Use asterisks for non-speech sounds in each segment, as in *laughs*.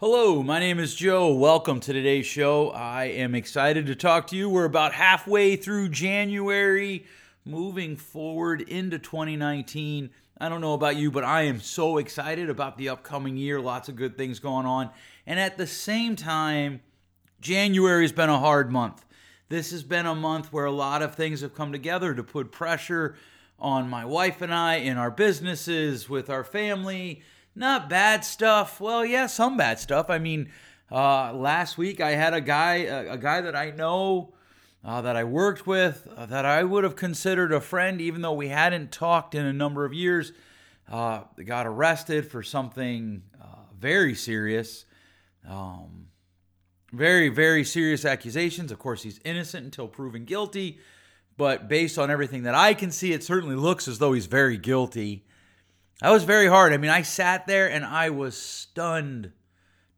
Hello, my name is Joe. Welcome to today's show. I am excited to talk to you. We're about halfway through January, moving forward into 2019. I don't know about you, but I am so excited about the upcoming year. Lots of good things going on. And at the same time, January has been a hard month. This has been a month where a lot of things have come together to put pressure on my wife and I in our businesses, with our family not bad stuff. Well, yeah, some bad stuff. I mean, uh, last week I had a guy, a, a guy that I know, uh, that I worked with, uh, that I would have considered a friend, even though we hadn't talked in a number of years. Uh, got arrested for something uh, very serious. Um, very, very serious accusations. Of course, he's innocent until proven guilty. But based on everything that I can see, it certainly looks as though he's very guilty. That was very hard. I mean, I sat there and I was stunned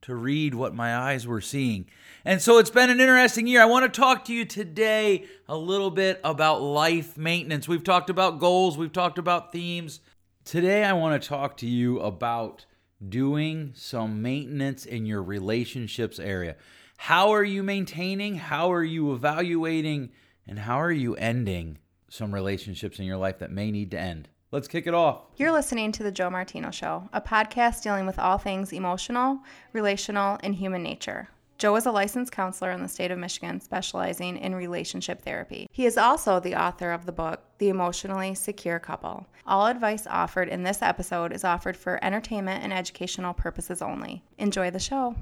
to read what my eyes were seeing. And so it's been an interesting year. I want to talk to you today a little bit about life maintenance. We've talked about goals, we've talked about themes. Today, I want to talk to you about doing some maintenance in your relationships area. How are you maintaining? How are you evaluating? And how are you ending some relationships in your life that may need to end? Let's kick it off. You're listening to The Joe Martino Show, a podcast dealing with all things emotional, relational, and human nature. Joe is a licensed counselor in the state of Michigan specializing in relationship therapy. He is also the author of the book, The Emotionally Secure Couple. All advice offered in this episode is offered for entertainment and educational purposes only. Enjoy the show.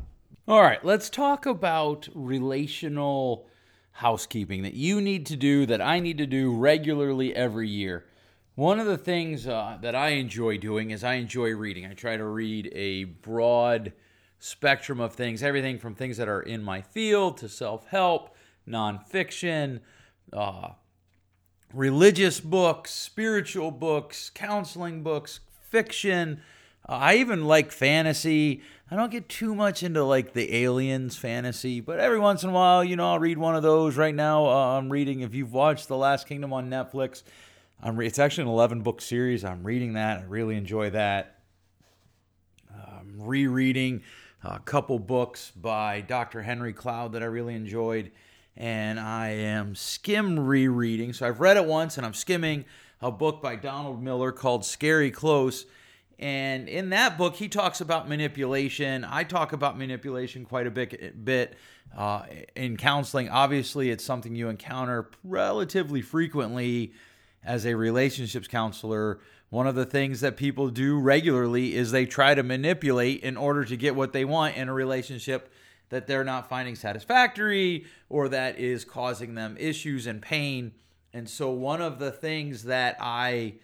All right, let's talk about relational housekeeping that you need to do, that I need to do regularly every year. One of the things uh, that I enjoy doing is I enjoy reading. I try to read a broad spectrum of things, everything from things that are in my field to self help, nonfiction, uh, religious books, spiritual books, counseling books, fiction. Uh, I even like fantasy. I don't get too much into like the aliens fantasy, but every once in a while, you know, I'll read one of those. Right now, uh, I'm reading, if you've watched The Last Kingdom on Netflix, re- it's actually an 11 book series. I'm reading that. I really enjoy that. I'm rereading a couple books by Dr. Henry Cloud that I really enjoyed. And I am skim rereading. So I've read it once and I'm skimming a book by Donald Miller called Scary Close. And in that book, he talks about manipulation. I talk about manipulation quite a bit, bit uh, in counseling. Obviously, it's something you encounter relatively frequently as a relationships counselor, one of the things that people do regularly is they try to manipulate in order to get what they want in a relationship that they're not finding satisfactory or that is causing them issues and pain. And so, one of the things that I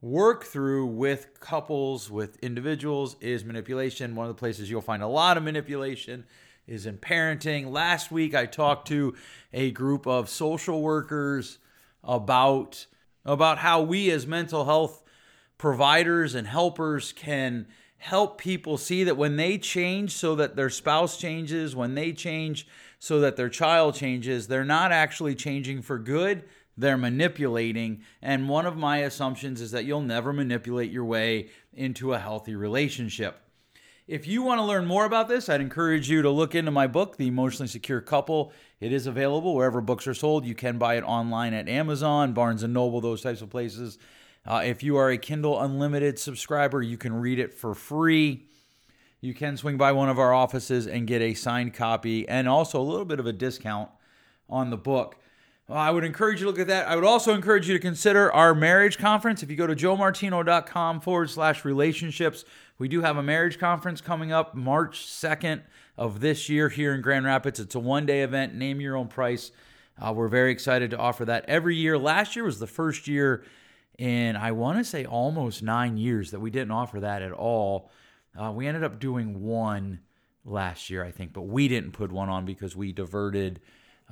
work through with couples, with individuals, is manipulation. One of the places you'll find a lot of manipulation is in parenting. Last week, I talked to a group of social workers about about how we as mental health providers and helpers can help people see that when they change so that their spouse changes, when they change so that their child changes, they're not actually changing for good, they're manipulating. And one of my assumptions is that you'll never manipulate your way into a healthy relationship. If you want to learn more about this, I'd encourage you to look into my book, The Emotionally Secure Couple. It is available wherever books are sold. You can buy it online at Amazon, Barnes and Noble, those types of places. Uh, if you are a Kindle Unlimited subscriber, you can read it for free. You can swing by one of our offices and get a signed copy and also a little bit of a discount on the book. Well, I would encourage you to look at that. I would also encourage you to consider our marriage conference. If you go to joemartino.com forward slash relationships, we do have a marriage conference coming up March 2nd of this year here in Grand Rapids. It's a one day event, name your own price. Uh, we're very excited to offer that every year. Last year was the first year in, I want to say, almost nine years that we didn't offer that at all. Uh, we ended up doing one last year, I think, but we didn't put one on because we diverted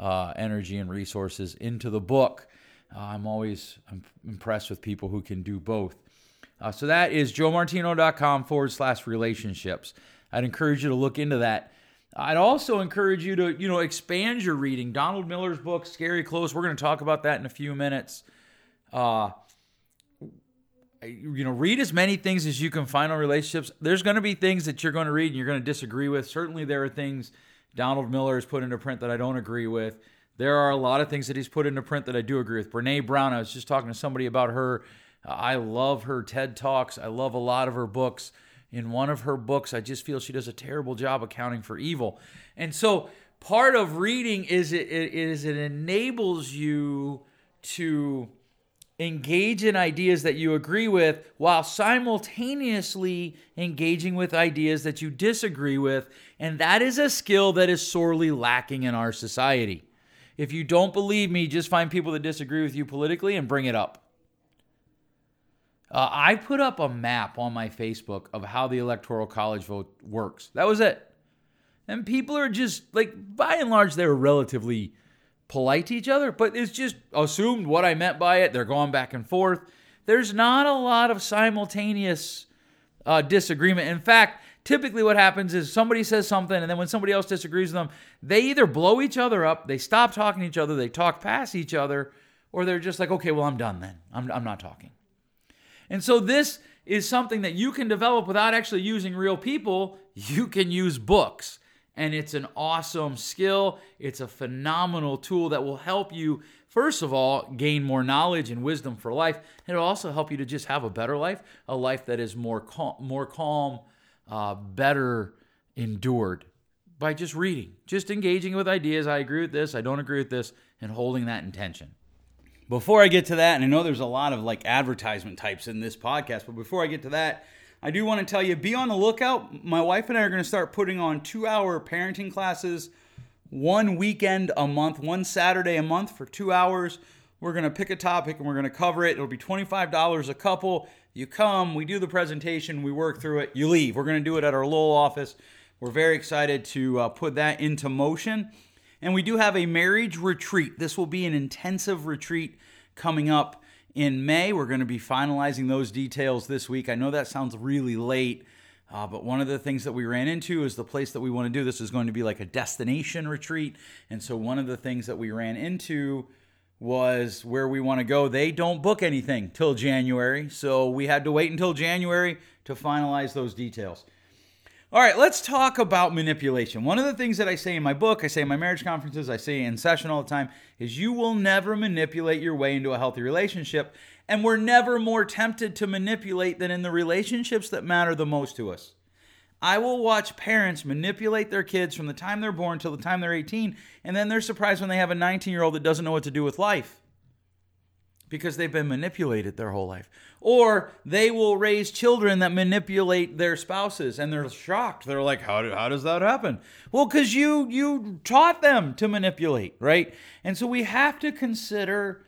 uh, energy and resources into the book. Uh, I'm always I'm impressed with people who can do both. Uh, so that is joemartino.com forward slash relationships. I'd encourage you to look into that. I'd also encourage you to, you know, expand your reading. Donald Miller's book, Scary Close. We're going to talk about that in a few minutes. Uh, you know, read as many things as you can find on relationships. There's going to be things that you're going to read and you're going to disagree with. Certainly, there are things Donald Miller has put into print that I don't agree with. There are a lot of things that he's put into print that I do agree with. Brene Brown, I was just talking to somebody about her. Uh, I love her TED Talks. I love a lot of her books. In one of her books, I just feel she does a terrible job accounting for evil. And so, part of reading is it, it is it enables you to engage in ideas that you agree with while simultaneously engaging with ideas that you disagree with. And that is a skill that is sorely lacking in our society. If you don't believe me, just find people that disagree with you politically and bring it up. Uh, I put up a map on my Facebook of how the Electoral College vote works. That was it. And people are just like, by and large, they're relatively polite to each other, but it's just assumed what I meant by it. They're going back and forth. There's not a lot of simultaneous uh, disagreement. In fact, typically what happens is somebody says something, and then when somebody else disagrees with them, they either blow each other up, they stop talking to each other, they talk past each other, or they're just like, okay, well, I'm done then. I'm, I'm not talking. And so this is something that you can develop without actually using real people. You can use books and it's an awesome skill. It's a phenomenal tool that will help you, first of all, gain more knowledge and wisdom for life. It'll also help you to just have a better life, a life that is more calm, more calm, uh, better endured by just reading, just engaging with ideas. I agree with this, I don't agree with this, and holding that intention. Before I get to that, and I know there's a lot of like advertisement types in this podcast, but before I get to that, I do want to tell you be on the lookout. My wife and I are going to start putting on two hour parenting classes one weekend a month, one Saturday a month for two hours. We're going to pick a topic and we're going to cover it. It'll be $25 a couple. You come, we do the presentation, we work through it, you leave. We're going to do it at our Lowell office. We're very excited to uh, put that into motion. And we do have a marriage retreat. This will be an intensive retreat coming up in May. We're going to be finalizing those details this week. I know that sounds really late, uh, but one of the things that we ran into is the place that we want to do this is going to be like a destination retreat. And so one of the things that we ran into was where we want to go. They don't book anything till January. So we had to wait until January to finalize those details. All right, let's talk about manipulation. One of the things that I say in my book, I say in my marriage conferences, I say in session all the time, is you will never manipulate your way into a healthy relationship. And we're never more tempted to manipulate than in the relationships that matter the most to us. I will watch parents manipulate their kids from the time they're born till the time they're 18, and then they're surprised when they have a 19 year old that doesn't know what to do with life because they've been manipulated their whole life. Or they will raise children that manipulate their spouses and they're shocked. They're like, how, do, how does that happen? Well, because you, you taught them to manipulate, right? And so we have to consider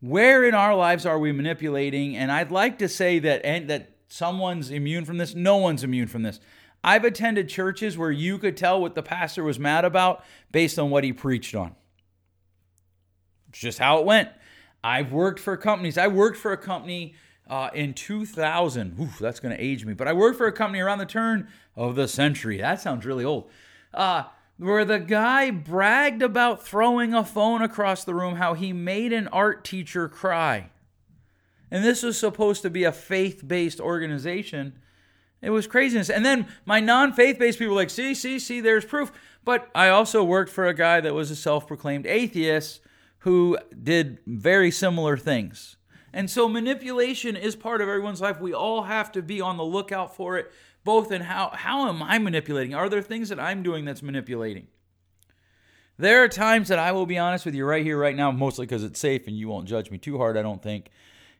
where in our lives are we manipulating. And I'd like to say that, and, that someone's immune from this. No one's immune from this. I've attended churches where you could tell what the pastor was mad about based on what he preached on. It's just how it went. I've worked for companies. I worked for a company uh, in 2000. Oof, that's going to age me. But I worked for a company around the turn of the century. That sounds really old. Uh, where the guy bragged about throwing a phone across the room, how he made an art teacher cry. And this was supposed to be a faith based organization. It was craziness. And then my non faith based people like, see, see, see, there's proof. But I also worked for a guy that was a self proclaimed atheist who did very similar things. And so manipulation is part of everyone's life. We all have to be on the lookout for it, both in how how am I manipulating? Are there things that I'm doing that's manipulating? There are times that I will be honest with you right here, right now, mostly because it's safe and you won't judge me too hard, I don't think.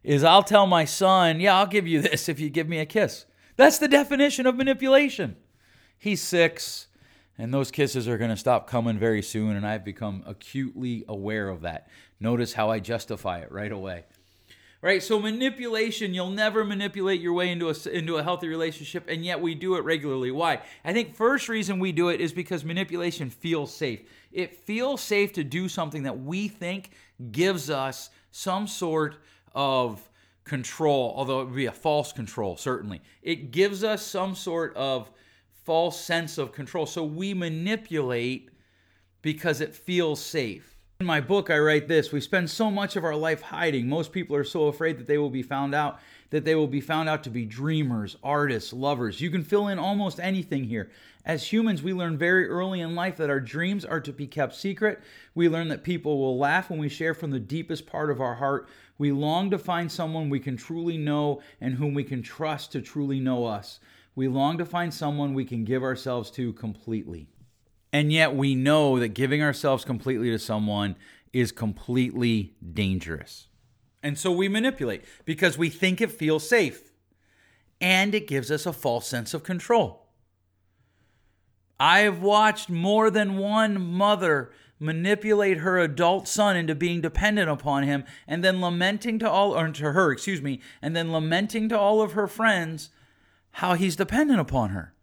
Is I'll tell my son, yeah, I'll give you this if you give me a kiss. That's the definition of manipulation. He's six and those kisses are going to stop coming very soon and i've become acutely aware of that. Notice how i justify it right away. Right so manipulation you'll never manipulate your way into a into a healthy relationship and yet we do it regularly. Why? I think first reason we do it is because manipulation feels safe. It feels safe to do something that we think gives us some sort of control although it would be a false control certainly it gives us some sort of false sense of control. So we manipulate because it feels safe. In my book, I write this We spend so much of our life hiding. Most people are so afraid that they will be found out that they will be found out to be dreamers, artists, lovers. You can fill in almost anything here. As humans, we learn very early in life that our dreams are to be kept secret. We learn that people will laugh when we share from the deepest part of our heart. We long to find someone we can truly know and whom we can trust to truly know us. We long to find someone we can give ourselves to completely. And yet we know that giving ourselves completely to someone is completely dangerous. And so we manipulate because we think it feels safe and it gives us a false sense of control. I have watched more than one mother manipulate her adult son into being dependent upon him and then lamenting to all or to her, excuse me, and then lamenting to all of her friends how he's dependent upon her.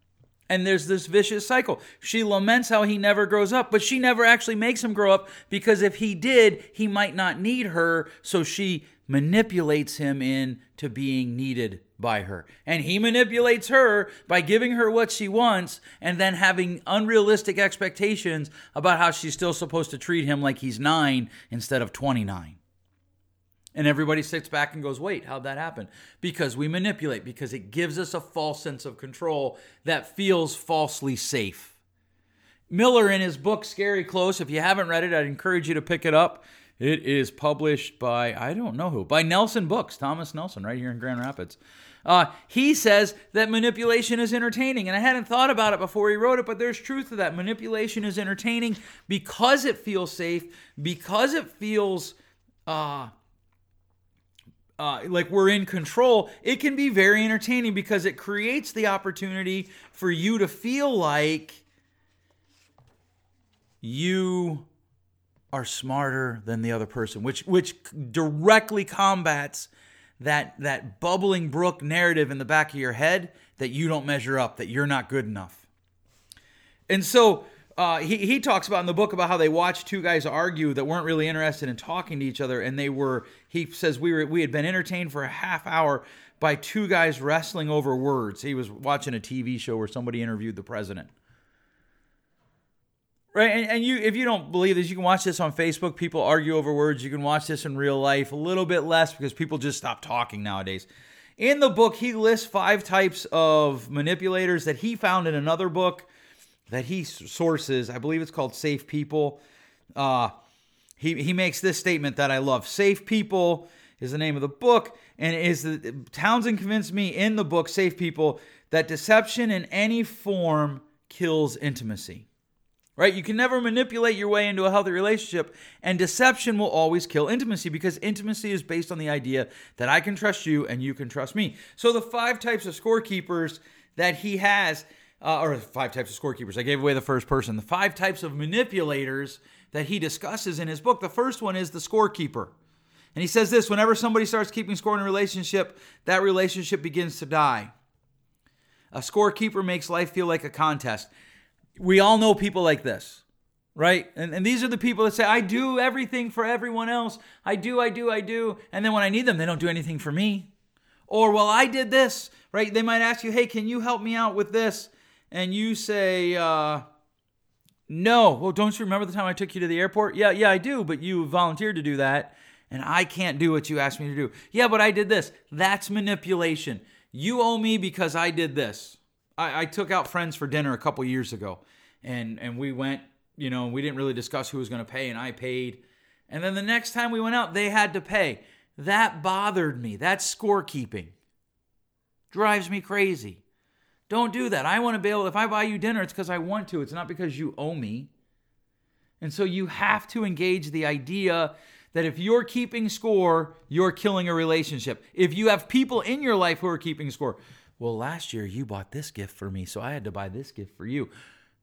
And there's this vicious cycle. She laments how he never grows up, but she never actually makes him grow up because if he did, he might not need her. So she manipulates him into being needed by her. And he manipulates her by giving her what she wants and then having unrealistic expectations about how she's still supposed to treat him like he's nine instead of 29. And everybody sits back and goes, wait, how'd that happen? Because we manipulate, because it gives us a false sense of control that feels falsely safe. Miller, in his book Scary Close, if you haven't read it, I'd encourage you to pick it up. It is published by, I don't know who, by Nelson Books, Thomas Nelson, right here in Grand Rapids. Uh, he says that manipulation is entertaining. And I hadn't thought about it before he wrote it, but there's truth to that. Manipulation is entertaining because it feels safe, because it feels. Uh, uh, like we're in control, it can be very entertaining because it creates the opportunity for you to feel like you are smarter than the other person, which which directly combats that that bubbling brook narrative in the back of your head that you don't measure up, that you're not good enough. And so uh, he, he talks about in the book about how they watched two guys argue that weren't really interested in talking to each other and they were he says we were we had been entertained for a half hour by two guys wrestling over words. He was watching a tv show where somebody interviewed the president. Right and, and you if you don't believe this you can watch this on facebook. People argue over words. You can watch this in real life a little bit less because people just stop talking nowadays. In the book he lists five types of manipulators that he found in another book that he sources. I believe it's called Safe People. Uh, he, he makes this statement that I love. Safe People is the name of the book, and is the Townsend convinced me in the book Safe People that deception in any form kills intimacy. Right? You can never manipulate your way into a healthy relationship, and deception will always kill intimacy because intimacy is based on the idea that I can trust you and you can trust me. So, the five types of scorekeepers that he has uh, or five types of scorekeepers. I gave away the first person. The five types of manipulators that he discusses in his book. The first one is the scorekeeper. And he says this whenever somebody starts keeping score in a relationship, that relationship begins to die. A scorekeeper makes life feel like a contest. We all know people like this, right? And, and these are the people that say, I do everything for everyone else. I do, I do, I do. And then when I need them, they don't do anything for me. Or, well, I did this, right? They might ask you, hey, can you help me out with this? And you say, uh, no, well, don't you remember the time I took you to the airport? Yeah, yeah, I do, but you volunteered to do that, and I can't do what you asked me to do. Yeah, but I did this. That's manipulation. You owe me because I did this. I, I took out friends for dinner a couple years ago, and and we went. You know, we didn't really discuss who was going to pay, and I paid. And then the next time we went out, they had to pay. That bothered me. That's scorekeeping. Drives me crazy. Don't do that. I want to be able, if I buy you dinner, it's because I want to. It's not because you owe me. And so you have to engage the idea that if you're keeping score, you're killing a relationship. If you have people in your life who are keeping score, well, last year you bought this gift for me, so I had to buy this gift for you.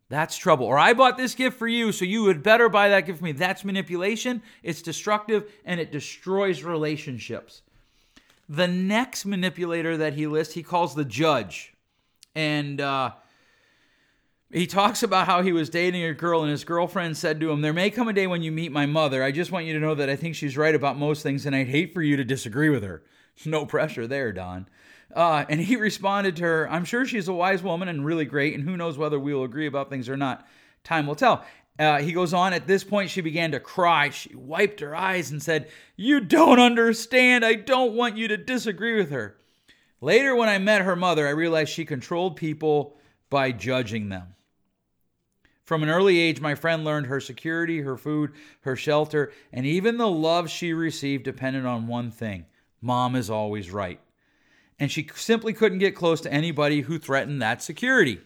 That's trouble. Or I bought this gift for you, so you would better buy that gift for me. That's manipulation. It's destructive and it destroys relationships. The next manipulator that he lists, he calls the judge and uh, he talks about how he was dating a girl, and his girlfriend said to him, There may come a day when you meet my mother. I just want you to know that I think she's right about most things, and I'd hate for you to disagree with her. *laughs* No pressure there, Don. Uh, and he *laughs* responded to her, I'm sure she's a wise woman and really great, and who knows whether we will agree about things or not. Time will tell. Uh, he goes on, at this point, she began to cry. She wiped her eyes and said, You don't understand. I don't want you to disagree with her. Later, when I met her mother, I realized she controlled people by judging them. From an early age, my friend learned her security, her food, her shelter, and even the love she received depended on one thing mom is always right. And she simply couldn't get close to anybody who threatened that security.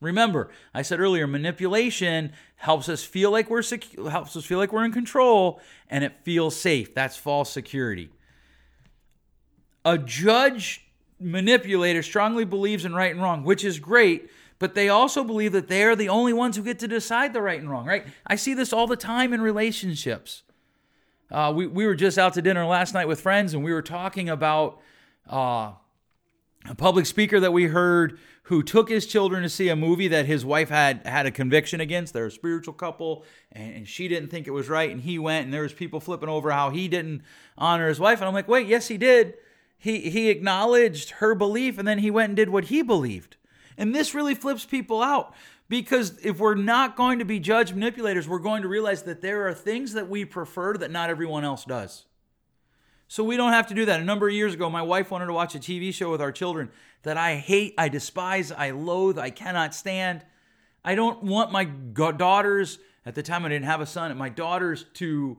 Remember, I said earlier, manipulation helps us feel like we're sec- helps us feel like we're in control, and it feels safe. That's false security. A judge manipulator strongly believes in right and wrong, which is great, but they also believe that they are the only ones who get to decide the right and wrong, right? I see this all the time in relationships. Uh, we, we were just out to dinner last night with friends and we were talking about uh, a public speaker that we heard who took his children to see a movie that his wife had had a conviction against. They're a spiritual couple, and, and she didn't think it was right, and he went, and there was people flipping over how he didn't honor his wife, and I'm like, wait, yes, he did. He he acknowledged her belief, and then he went and did what he believed, and this really flips people out because if we're not going to be judge manipulators, we're going to realize that there are things that we prefer that not everyone else does. So we don't have to do that. A number of years ago, my wife wanted to watch a TV show with our children that I hate, I despise, I loathe, I cannot stand. I don't want my daughters, at the time I didn't have a son, my daughters to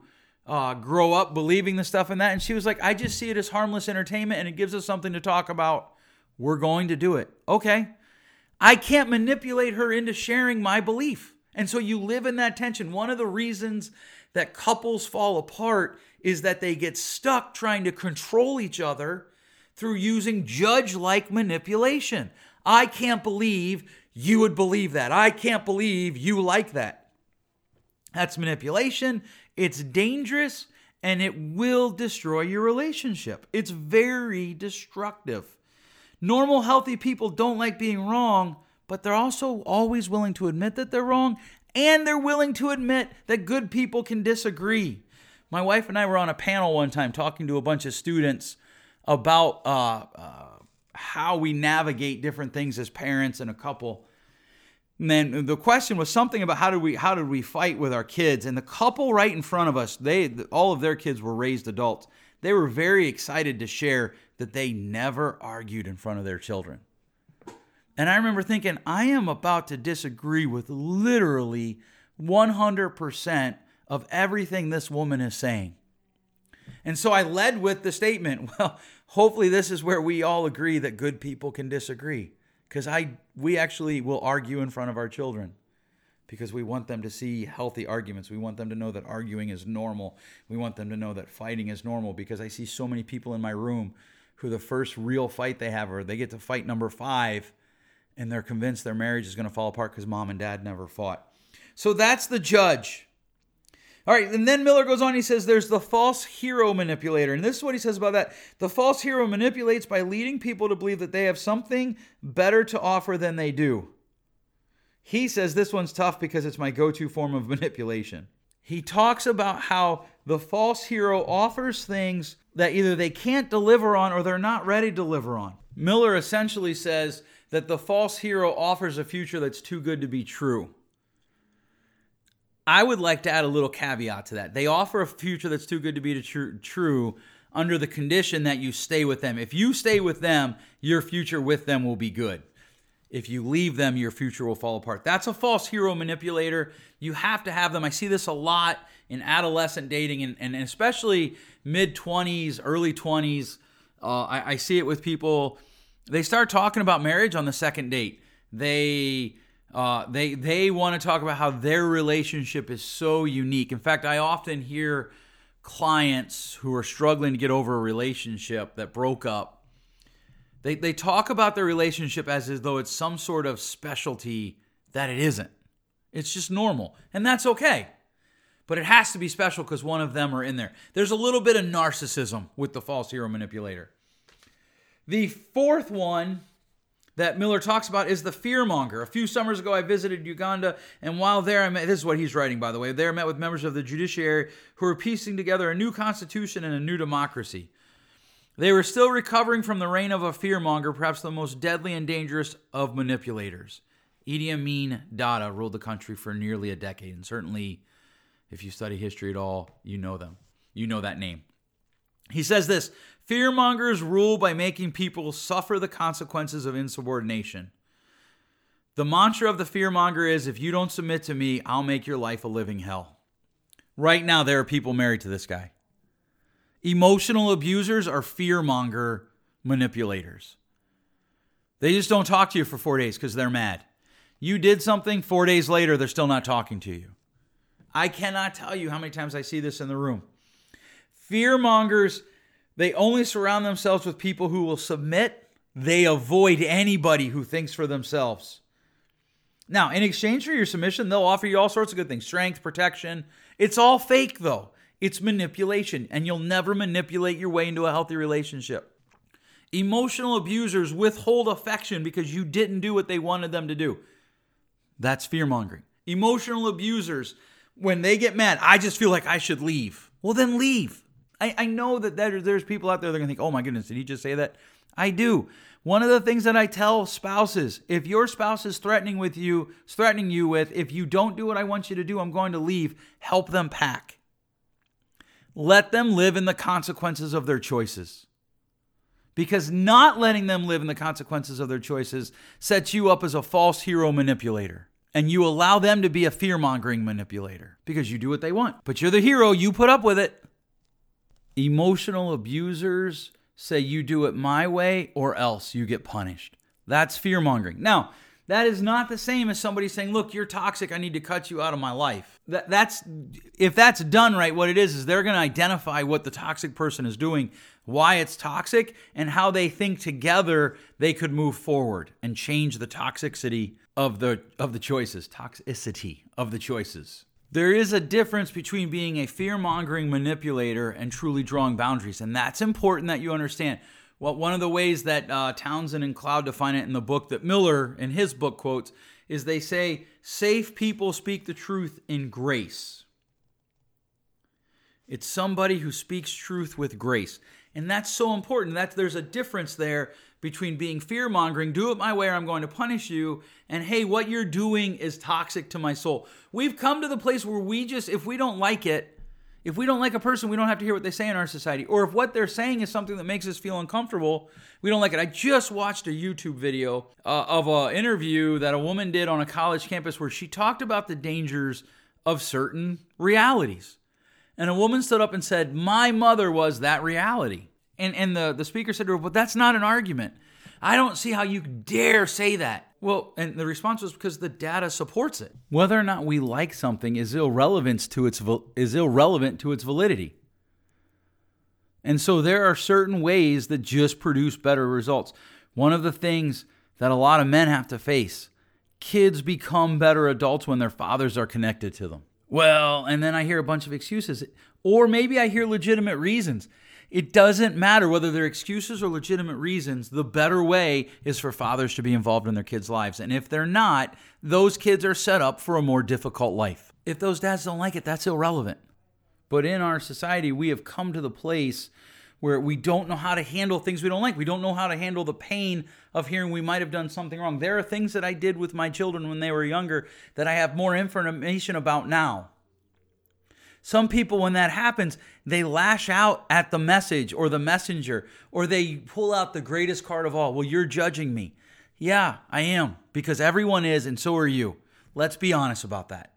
uh, grow up believing the stuff in that. And she was like, I just see it as harmless entertainment and it gives us something to talk about. We're going to do it. Okay. I can't manipulate her into sharing my belief. And so you live in that tension. One of the reasons that couples fall apart is that they get stuck trying to control each other through using judge like manipulation. I can't believe you would believe that. I can't believe you like that. That's manipulation. It's dangerous and it will destroy your relationship. It's very destructive. Normal, healthy people don't like being wrong, but they're also always willing to admit that they're wrong and they're willing to admit that good people can disagree. My wife and I were on a panel one time talking to a bunch of students about uh, uh, how we navigate different things as parents and a couple. And then the question was something about how did we how did we fight with our kids? And the couple right in front of us, they all of their kids were raised adults. They were very excited to share that they never argued in front of their children. And I remember thinking, I am about to disagree with literally 100% of everything this woman is saying. And so I led with the statement, *laughs* well, hopefully this is where we all agree that good people can disagree because I we actually will argue in front of our children because we want them to see healthy arguments. We want them to know that arguing is normal. We want them to know that fighting is normal because I see so many people in my room who the first real fight they have or they get to fight number 5 and they're convinced their marriage is going to fall apart cuz mom and dad never fought. So that's the judge. All right, and then Miller goes on, he says there's the false hero manipulator. And this is what he says about that. The false hero manipulates by leading people to believe that they have something better to offer than they do. He says this one's tough because it's my go to form of *laughs* manipulation. He talks about how the false hero offers things that either they can't deliver on or they're not ready to deliver on. Miller essentially says that the false hero offers a future that's too good to be true. I would like to add a little caveat to that. They offer a future that's too good to be true, true under the condition that you stay with them. If you stay with them, your future with them will be good. If you leave them, your future will fall apart. That's a false hero manipulator. You have to have them. I see this a lot in adolescent dating and, and especially mid 20s, early 20s. Uh, I, I see it with people. They start talking about marriage on the second date. They uh, they they want to talk about how their relationship is so unique. In fact, I often hear clients who are struggling to get over a relationship that broke up. They they talk about their relationship as, as though it's some sort of specialty that it isn't. It's just normal, and that's okay. But it has to be special because one of them are in there. There's a little bit of narcissism with the false hero manipulator. The fourth one that Miller talks about is the fearmonger. A few summers ago, I visited Uganda, and while there, I met, this is what he's writing, by the way. There, I met with members of the judiciary who were piecing together a new constitution and a new democracy. They were still recovering from the reign of a fearmonger, perhaps the most deadly and dangerous of manipulators. Idi Amin Dada ruled the country for nearly a decade, and certainly, if you study history at all, you know them. You know that name. He says this Fearmongers rule by making people suffer the consequences of insubordination. The mantra of the fearmonger is if you don't submit to me, I'll make your life a living hell. Right now, there are people married to this guy. Emotional abusers are fearmonger manipulators. They just don't talk to you for four days because they're mad. You did something, four days later, they're still not talking to you. I cannot tell you how many times I see this in the room. Fearmongers, they only surround themselves with people who will submit. They avoid anybody who thinks for themselves. Now, in exchange for your submission, they'll offer you all sorts of good things strength, protection. It's all fake, though. It's manipulation, and you'll never manipulate your way into a healthy relationship. Emotional abusers withhold affection because you didn't do what they wanted them to do. That's fear mongering. Emotional abusers, when they get mad, I just feel like I should leave. Well, then leave. I, I know that there's people out there that are going to think, oh my goodness, did he just say that? I do. One of the things that I tell spouses, if your spouse is threatening with you, threatening you with, if you don't do what I want you to do, I'm going to leave, help them pack. Let them live in the consequences of their choices. Because not letting them live in the consequences of their choices sets you up as a false hero manipulator. And you allow them to be a fear mongering manipulator because you do what they want. But you're the hero, you put up with it. Emotional abusers say you do it my way or else you get punished. That's fear mongering. Now, that is not the same as somebody saying, "Look, you're toxic. I need to cut you out of my life." That, that's if that's done right. What it is is they're going to identify what the toxic person is doing, why it's toxic, and how they think together they could move forward and change the toxicity of the of the choices, toxicity of the choices. There is a difference between being a fear mongering manipulator and truly drawing boundaries, and that's important that you understand. Well, one of the ways that uh, Townsend and Cloud define it in the book that Miller in his book quotes is they say, safe people speak the truth in grace. It's somebody who speaks truth with grace. And that's so important. That there's a difference there between being fear mongering, do it my way or I'm going to punish you, and hey, what you're doing is toxic to my soul. We've come to the place where we just, if we don't like it, if we don't like a person, we don't have to hear what they say in our society. Or if what they're saying is something that makes us feel uncomfortable, we don't like it. I just watched a YouTube video uh, of an interview that a woman did on a college campus where she talked about the dangers of certain realities. And a woman stood up and said, My mother was that reality. And and the, the speaker said to her, But that's not an argument. I don't see how you dare say that. Well, and the response was because the data supports it. Whether or not we like something is irrelevant to its is irrelevant to its validity. And so there are certain ways that just produce better results. One of the things that a lot of men have to face, kids become better adults when their fathers are connected to them. Well, and then I hear a bunch of excuses or maybe I hear legitimate reasons. It doesn't matter whether they're excuses or legitimate reasons. The better way is for fathers to be involved in their kids' lives. And if they're not, those kids are set up for a more difficult life. If those dads don't like it, that's irrelevant. But in our society, we have come to the place where we don't know how to handle things we don't like. We don't know how to handle the pain of hearing we might have done something wrong. There are things that I did with my children when they were younger that I have more information about now. Some people, when that happens, they lash out at the message or the messenger, or they pull out the greatest card of all. Well, you're judging me. Yeah, I am, because everyone is, and so are you. Let's be honest about that.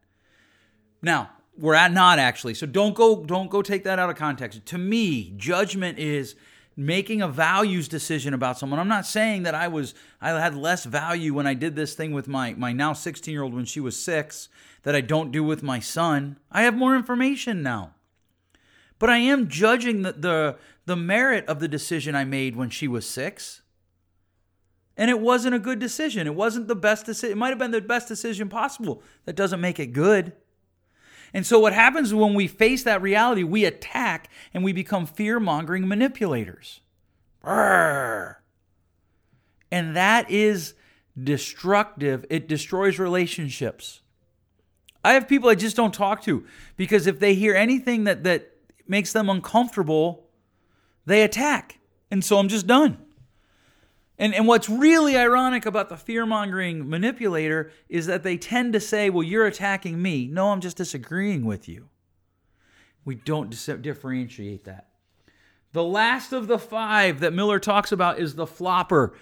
Now, we're at not actually, so don't go don't go take that out of context. To me, judgment is making a values decision about someone. I'm not saying that I was I had less value when I did this thing with my my now 16 year old when she was six that I don't do with my son. I have more information now. But I am judging the the, the merit of the decision I made when she was six. And it wasn't a good decision. It wasn't the best decision. It might have been the best decision possible. That doesn't make it good. And so, what happens when we face that reality, we attack and we become fear mongering manipulators. And that is destructive. It destroys relationships. I have people I just don't talk to because if they hear anything that, that makes them uncomfortable, they attack. And so I'm just done. And, and what's really ironic about the fear mongering manipulator is that they tend to say, Well, you're attacking me. No, I'm just disagreeing with you. We don't dis- differentiate that. The last of the five that Miller talks about is the flopper.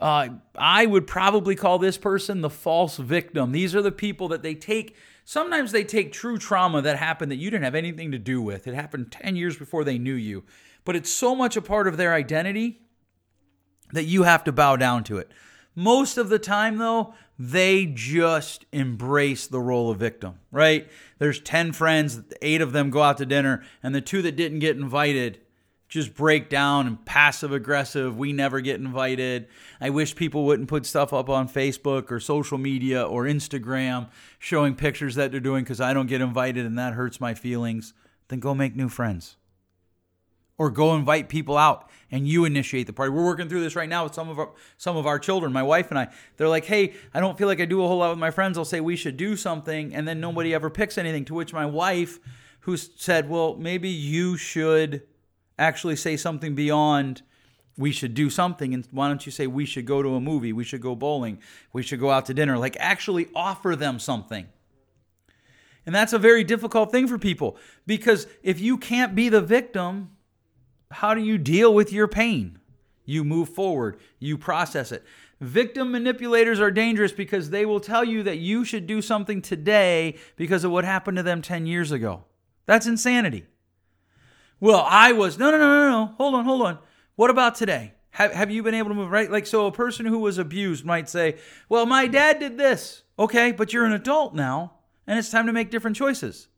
Uh, I would probably call this person the false victim. These are the people that they take. Sometimes they take true trauma that happened that you didn't have anything to do with. It happened 10 years before they knew you. But it's so much a part of their identity that you have to bow down to it. Most of the time, though, they just embrace the role of victim, right? There's 10 friends, eight of them go out to dinner, and the two that didn't get invited just break down and passive aggressive. We never get invited. I wish people wouldn't put stuff up on Facebook or social media or Instagram showing pictures that they're doing because I don't get invited and that hurts my feelings. Then go make new friends or go invite people out and you initiate the party. We're working through this right now with some of our some of our children, my wife and I. They're like, "Hey, I don't feel like I do a whole lot with my friends. I'll say we should do something and then nobody ever picks anything." To which my wife who said, "Well, maybe you should actually say something beyond we should do something and why don't you say we should go to a movie, we should go bowling, we should go out to dinner, like actually offer them something." And that's a very difficult thing for people because if you can't be the victim, how do you deal with your pain? You move forward, you process it. Victim manipulators are dangerous because they will tell you that you should do something today because of what happened to them 10 years ago. That's insanity. Well, I was, no, no, no, no, no. Hold on, hold on. What about today? Have, have you been able to move, right? Like, so a person who was abused might say, well, my dad did this. Okay, but you're an adult now, and it's time to make different choices.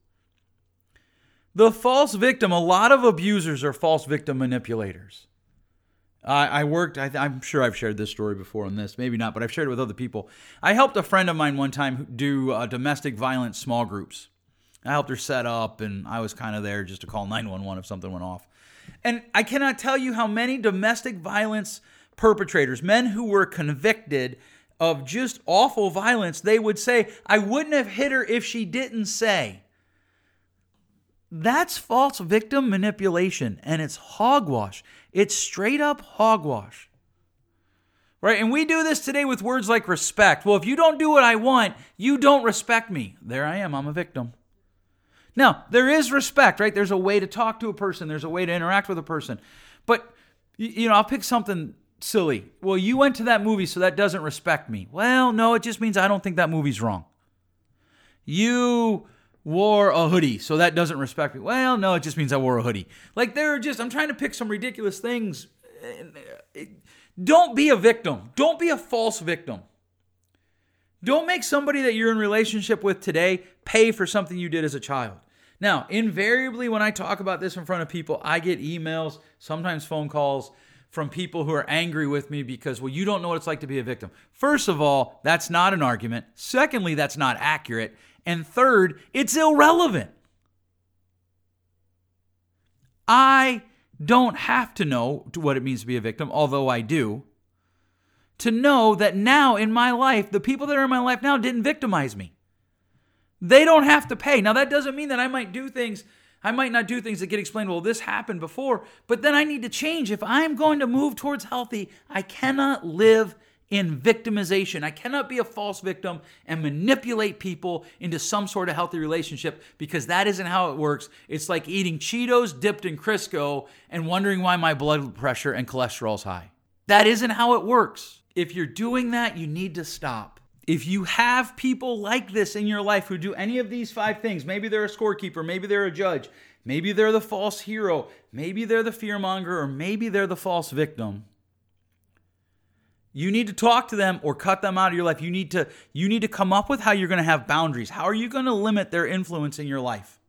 The false victim, a lot of abusers are false victim manipulators. I, I worked, I, am sure I've shared this story before on this, maybe not, but I've shared it with other people. I helped a friend of mine one time do uh, domestic violence small groups. I helped her set up, and I was kind of there just to call 911 if something went off. And I cannot tell you how many domestic violence perpetrators, men who were convicted of just awful violence, they would say, I wouldn't have hit her if she didn't say. That's false victim manipulation and it's hogwash. It's straight up hogwash. Right? And we do this today with words like respect. Well, if you don't do what I want, you don't respect me. There I am. I'm a victim. Now, there is respect, right? There's a way to talk to a person, there's a way to interact with a person. But, you know, I'll pick something silly. Well, you went to that movie, so that doesn't respect me. Well, no, it just means I don't think that movie's wrong. You wore a hoodie, so that doesn't respect me. Well, no, it just means I wore a hoodie. Like there are just I'm trying to pick some ridiculous things. Don't be a victim. Don't be a false victim. Don't make somebody that you're in relationship with today pay for something you did as a child. Now, invariably when I talk about this in front of people, I get emails, sometimes phone calls from people who are angry with me because, well, you don't know what it's like to be a victim. First of all, that's not an argument. Secondly, that's not accurate. And third, it's irrelevant. I don't have to know what it means to be a victim, although I do, to know that now in my life, the people that are in my life now didn't victimize me. They don't have to pay. Now, that doesn't mean that I might do things, I might not do things that get explained, well, this happened before, but then I need to change. If I'm going to move towards healthy, I cannot live in victimization. I cannot be a false victim and manipulate people into some sort of healthy relationship because that isn't how it works. It's like eating Cheetos dipped in Crisco and wondering why my blood pressure and cholesterol is high. That isn't how it works. If you're doing that, you need to stop. If you have people like this in your life who do any of these five things, maybe they're a scorekeeper, maybe they're a judge, maybe they're the false hero, maybe they're the fearmonger, or maybe they're the false victim you need to talk to them or cut them out of your life. You need to you need to come up with how you're going to have boundaries. How are you going to limit their influence in your life?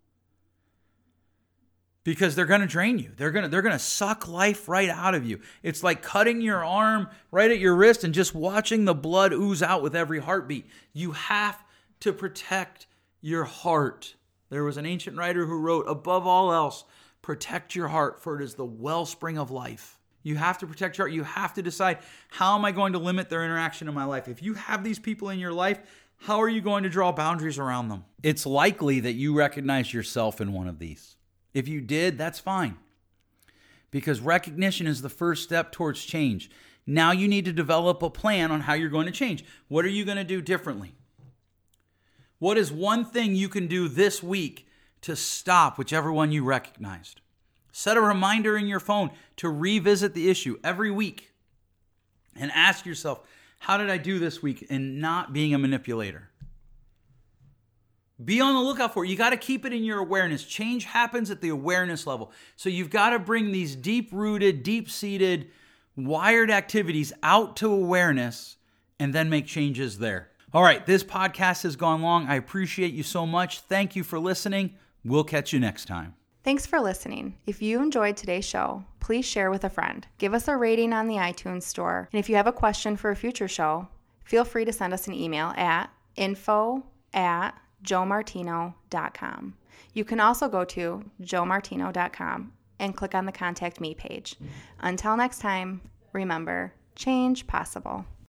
Because they're going to drain you. They're going to they're going to suck life right out of you. It's like cutting your arm right at your wrist and just watching the blood ooze out with every heartbeat. You have to protect your heart. There was an ancient writer who wrote, above all else, protect your heart, for it is the wellspring of life. You have to protect your heart. You have to decide how am I going to limit their interaction in my life? If you have these people in your life, how are you going to draw boundaries around them? It's likely that you recognize yourself in one of these. If you did, that's fine. Because recognition is the first step towards change. Now you need to develop a plan on how you're going to change. What are you going to do differently? What is one thing you can do this week to stop whichever one you recognized? Set a reminder in your phone to revisit the issue every week and ask yourself, how did I do this week in not being a manipulator? Be on the lookout for it. You got to keep it in your awareness. Change happens at the awareness level. So you've got to bring these deep rooted, deep seated, wired activities out to awareness and then make changes there. All right, this podcast has gone long. I appreciate you so much. Thank you for listening. We'll catch you next time. Thanks for listening. If you enjoyed today's show, please share with a friend. Give us a rating on the iTunes store. And if you have a question for a future show, feel free to send us an email at info at joemartino.com. You can also go to joemartino.com and click on the Contact Me page. Until next time, remember change possible.